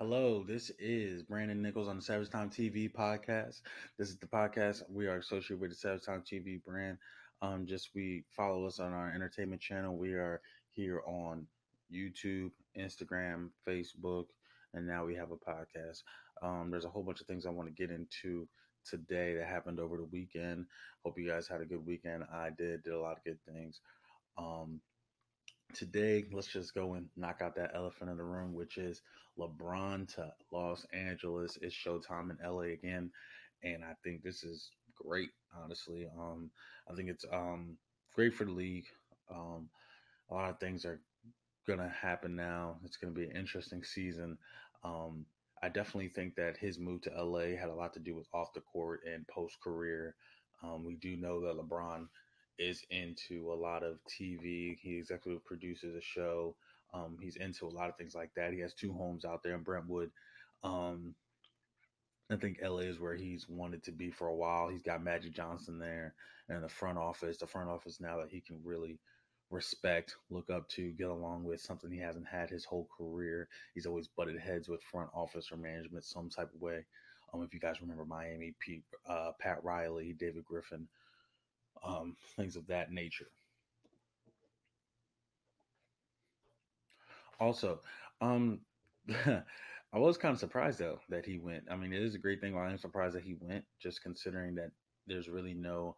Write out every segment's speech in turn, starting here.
Hello, this is Brandon Nichols on the Savage Time TV podcast. This is the podcast we are associated with the Savage Time TV brand. Um, just we follow us on our entertainment channel. We are here on YouTube, Instagram, Facebook, and now we have a podcast. Um, there's a whole bunch of things I want to get into today that happened over the weekend. Hope you guys had a good weekend. I did, did a lot of good things. Um, today, let's just go and knock out that elephant in the room, which is LeBron to Los Angeles. It's showtime in LA again. And I think this is great, honestly. Um, I think it's um, great for the league. Um, a lot of things are to happen now. It's to be an interesting season. Um, I definitely think that his move to LA had a lot to do with off the court and post career. Um, we do know that LeBron is into a lot of TV. He executive produces a show. Um, he's into a lot of things like that. He has two homes out there in Brentwood. Um, I think LA is where he's wanted to be for a while. He's got Magic Johnson there and the front office. The front office now that he can really respect, look up to, get along with, something he hasn't had his whole career. He's always butted heads with front office or management some type of way. Um, if you guys remember Miami, Pete, uh, Pat Riley, David Griffin, um, things of that nature. Also, um, I was kind of surprised though that he went. I mean, it is a great thing. Why I'm surprised that he went, just considering that there's really no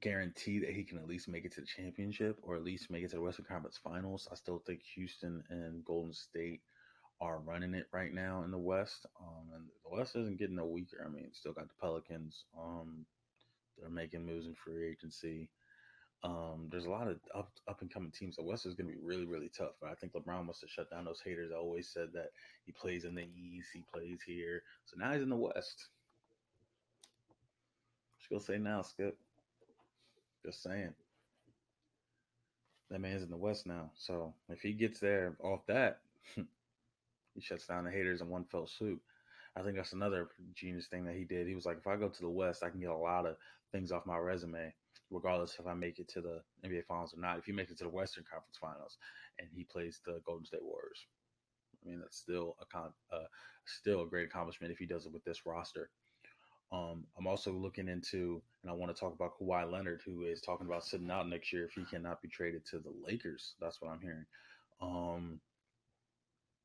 guarantee that he can at least make it to the championship or at least make it to the Western Conference Finals. I still think Houston and Golden State are running it right now in the West. Um, and the West isn't getting no weaker. I mean, still got the Pelicans. Um, they're making moves in free agency. Um, there's a lot of up up and coming teams. The West is going to be really really tough. But I think LeBron must have shut down those haters. I always said that he plays in the East, he plays here. So now he's in the West. Just go say now, Skip. Just saying. That man's in the West now. So if he gets there off that, he shuts down the haters in one fell swoop. I think that's another genius thing that he did. He was like, if I go to the West, I can get a lot of things off my resume, regardless if I make it to the NBA Finals or not. If he makes it to the Western Conference Finals and he plays the Golden State Warriors, I mean, that's still a con- uh, still a great accomplishment if he does it with this roster. Um, I'm also looking into, and I want to talk about Kawhi Leonard, who is talking about sitting out next year if he cannot be traded to the Lakers. That's what I'm hearing. Um,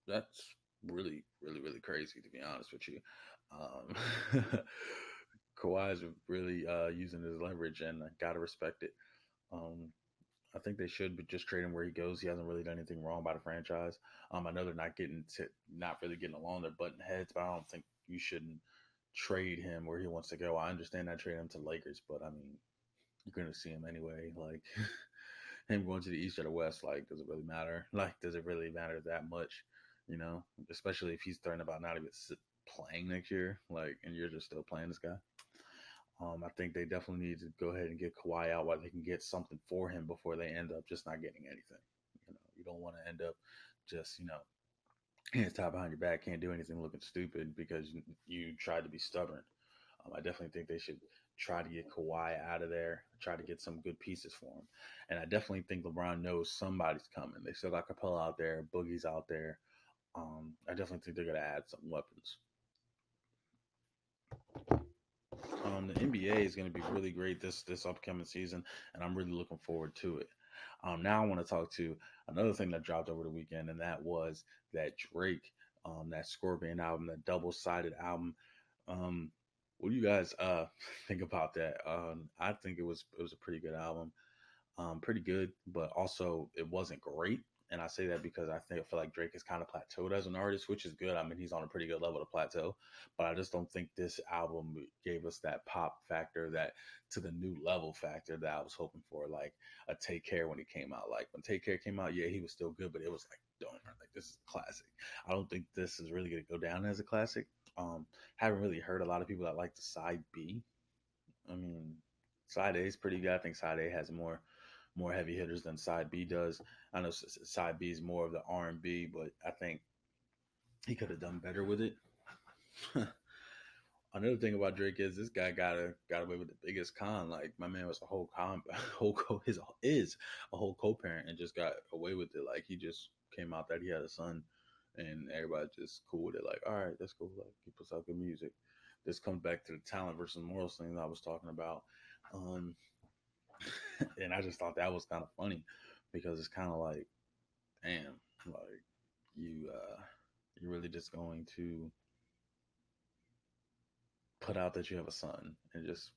that's really, really, really crazy to be honest with you. Um, Kawhi is really uh, using his leverage, and I gotta respect it. Um, I think they should, but just trade him where he goes. He hasn't really done anything wrong by the franchise. Um, I know they're not getting to, not really getting along. They're butting heads, but I don't think you shouldn't trade him where he wants to go. I understand that trade him to Lakers, but I mean, you're gonna see him anyway. Like him going to the East or the West, like does it really matter? Like does it really matter that much? You know, especially if he's threatening about not even playing next year, like, and you're just still playing this guy. Um, I think they definitely need to go ahead and get Kawhi out while they can get something for him before they end up just not getting anything. You know, you don't want to end up just you know hands tied behind your back, can't do anything, looking stupid because you, you tried to be stubborn. Um, I definitely think they should try to get Kawhi out of there, try to get some good pieces for him. And I definitely think LeBron knows somebody's coming. They still got Capela out there, Boogie's out there. Um, I definitely think they're going to add some weapons. Um, the NBA is going to be really great this this upcoming season, and I'm really looking forward to it. Um, now I want to talk to another thing that dropped over the weekend, and that was that Drake, um, that Scorpion album, that double sided album. Um, what do you guys uh think about that? Um, I think it was it was a pretty good album, um, pretty good, but also it wasn't great. And I say that because I think I feel like Drake is kind of plateaued as an artist, which is good. I mean, he's on a pretty good level to plateau, but I just don't think this album gave us that pop factor, that to the new level factor that I was hoping for, like a Take Care when he came out. Like when Take Care came out, yeah, he was still good, but it was like, don't like this is classic. I don't think this is really to go down as a classic. Um, haven't really heard a lot of people that like the side B. I mean, side A is pretty good. I think side A has more more heavy hitters than side B does. I know side B is more of the R and B, but I think he could have done better with it. Another thing about Drake is this guy got a, got away with the biggest con. Like my man was a whole con, whole co, his is a whole co-parent and just got away with it. Like he just came out that he had a son and everybody just cool with it. Like, all right, that's cool. Like, he puts out good music. This comes back to the talent versus morals thing that I was talking about. Um, and I just thought that was kind of funny because it's kind of like, damn, like you, uh, you're really just going to put out that you have a son and just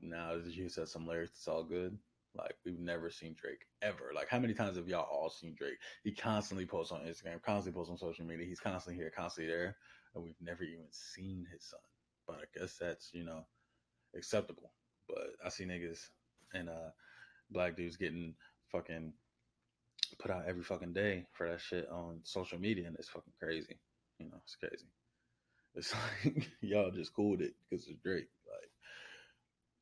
now that you said some lyrics, it's all good. Like we've never seen Drake ever. Like how many times have y'all all seen Drake? He constantly posts on Instagram, constantly posts on social media. He's constantly here, constantly there, and we've never even seen his son. But I guess that's you know acceptable. But I see niggas and uh black dudes getting fucking put out every fucking day for that shit on social media, and it's fucking crazy. You know, it's crazy. It's like y'all just cooled it because it's Drake. Like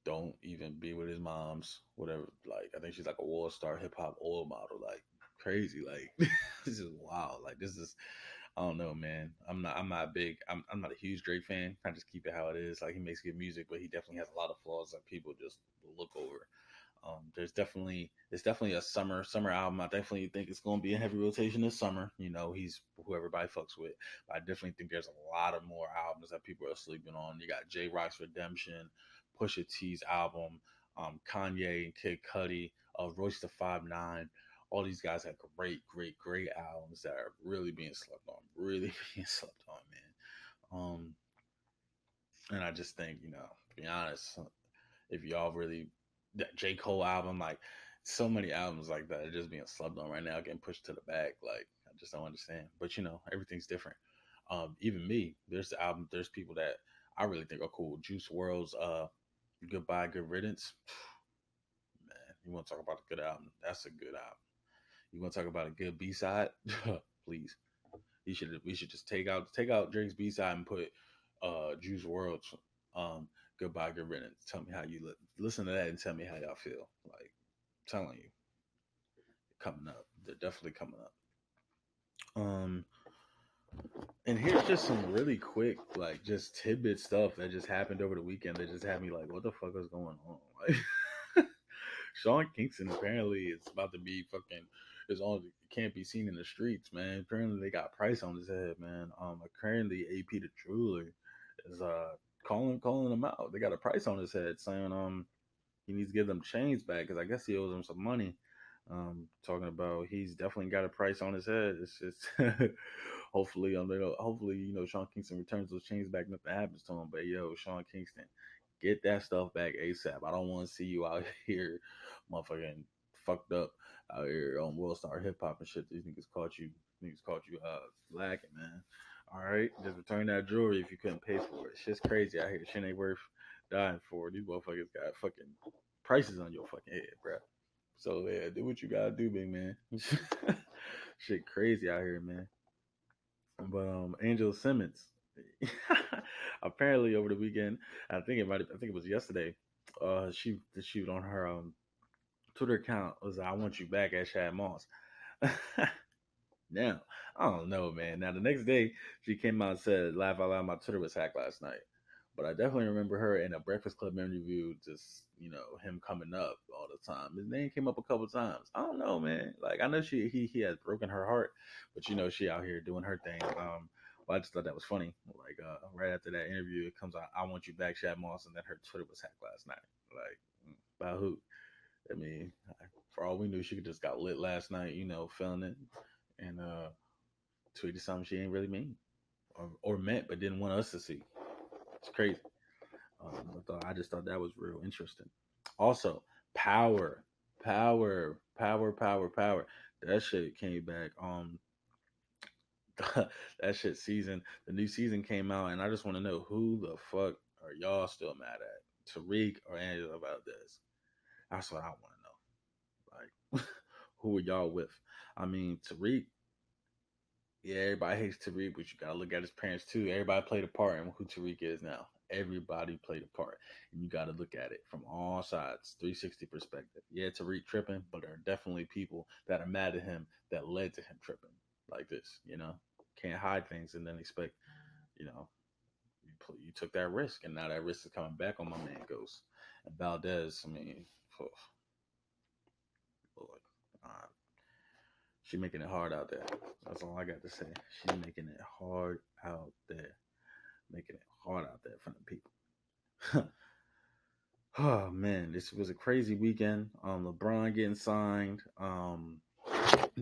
don't even be with his mom's whatever. Like I think she's like a world star hip hop oil model. Like crazy. Like this is wild. Like this is I don't know, man. I'm not I'm not big I'm I'm not a huge Drake fan. I just keep it how it is. Like he makes good music, but he definitely has a lot of flaws that people just look over. Um, there's definitely it's definitely a summer summer album. I definitely think it's going to be a heavy rotation this summer. You know, he's who everybody fucks with. But I definitely think there's a lot of more albums that people are sleeping on. You got Jay Rock's Redemption, Pusha T's album, um, Kanye and Kid Cudi, uh, Royce da Five Nine. All these guys have great, great, great albums that are really being slept on, really being slept on, man. Um, and I just think, you know, to be honest, if y'all really that J Cole album, like so many albums like that are just being slept on right now, getting pushed to the back. Like I just don't understand. But you know, everything's different. Um, even me, there's the album, there's people that I really think are cool. Juice WRLD's uh Goodbye, Good Riddance. Man, you want to talk about a good album? That's a good album. You want to talk about a good B side? Please, you should. We should just take out take out Drake's B side and put uh Juice WRLD's um Goodbye, Good Riddance. Tell me how you li- listen to that and tell me how y'all feel. Like telling you, coming up. They're definitely coming up. Um, and here's just some really quick, like just tidbit stuff that just happened over the weekend that just had me like, what the fuck is going on? Like Sean Kingston apparently is about to be fucking is on can't be seen in the streets, man. Apparently they got price on his head, man. Um currently AP the jeweler is uh calling calling him out. They got a price on his head saying um he needs to give them chains back because I guess he owes them some money. Um, talking about he's definitely got a price on his head. It's just hopefully, um, hopefully, you know, Sean Kingston returns those chains back. Nothing happens to him. But yo, Sean Kingston, get that stuff back ASAP. I don't want to see you out here, motherfucking fucked up out here on World Star Hip Hop and shit. These niggas caught you, niggas caught you uh lacking, man. All right, just return that jewelry if you couldn't pay for it. Shit's crazy out here. Shit ain't worth dying for. These motherfuckers got fucking prices on your fucking head, bro. So yeah, do what you gotta do, big man. Shit crazy out here, man. But um, Angela Simmons, apparently over the weekend, I think it might, I think it was yesterday. Uh, she the shoot on her um Twitter account was "I want you back" at Shad Moss. now I don't know, man. Now the next day she came out and said, "Laugh out loud." My Twitter was hacked last night. But I definitely remember her in a Breakfast Club interview, just you know him coming up all the time. His name came up a couple times. I don't know, man. Like I know she he he has broken her heart, but you know she out here doing her thing. Um, well, I just thought that was funny. Like uh, right after that interview, it comes out, "I want you back, Shad Moss," and then her Twitter was hacked last night. Like mm, by who? I mean, for all we knew, she just got lit last night. You know, feeling it, and uh, tweeted something she ain't really mean or, or meant, but didn't want us to see. It's crazy. Um, I thought I just thought that was real interesting. Also, power, power, power, power, power. That shit came back. Um, that shit season. The new season came out, and I just want to know who the fuck are y'all still mad at? Tariq or Angela Valdez? That's what I want to know. Like, who are y'all with? I mean, Tariq. Yeah, everybody hates Tariq, but you gotta look at his parents too. Everybody played a part in who Tariq is now. Everybody played a part, and you gotta look at it from all sides, 360 perspective. Yeah, Tariq tripping, but there are definitely people that are mad at him that led to him tripping like this. You know, can't hide things and then expect, you know, you you took that risk, and now that risk is coming back on my man Ghost and Valdez. I mean, oh, Lord, She making it hard out there. That's all I got to say. She's making it hard out there. Making it hard out there for the people. oh man, this was a crazy weekend. Um LeBron getting signed. Um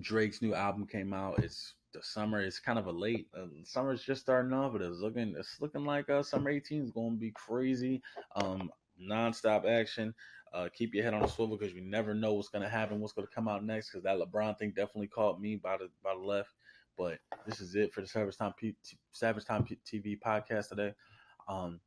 Drake's new album came out. It's the summer. It's kind of a late. Uh, summer's just starting off, but it's looking it's looking like uh, summer 18 is going to be crazy. Um, nonstop action. Uh, keep your head on a swivel because you never know what's going to happen, what's going to come out next. Because that LeBron thing definitely caught me by the by the left. But this is it for the Savage Time Savage Time P- TV podcast today. Um,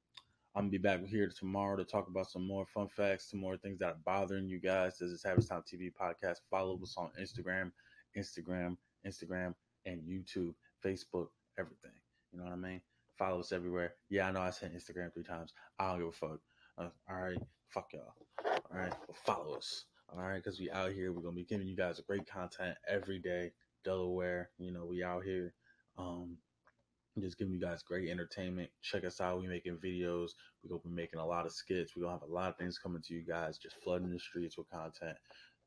I'm gonna be back here tomorrow to talk about some more fun facts, some more things that are bothering you guys. This is Savage Time TV podcast. Follow us on Instagram, Instagram, Instagram, and YouTube, Facebook, everything. You know what I mean? Follow us everywhere. Yeah, I know I said Instagram three times. I don't give a fuck. Uh, all right, fuck y'all. All right, but follow us. All right, because we out here. We're gonna be giving you guys great content every day. Delaware, you know, we out here. Um, just giving you guys great entertainment. Check us out. We making videos. We're gonna be making a lot of skits. We're gonna have a lot of things coming to you guys. Just flooding the streets with content.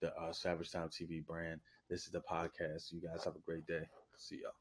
The uh, Savage Time TV brand. This is the podcast. You guys have a great day. See y'all.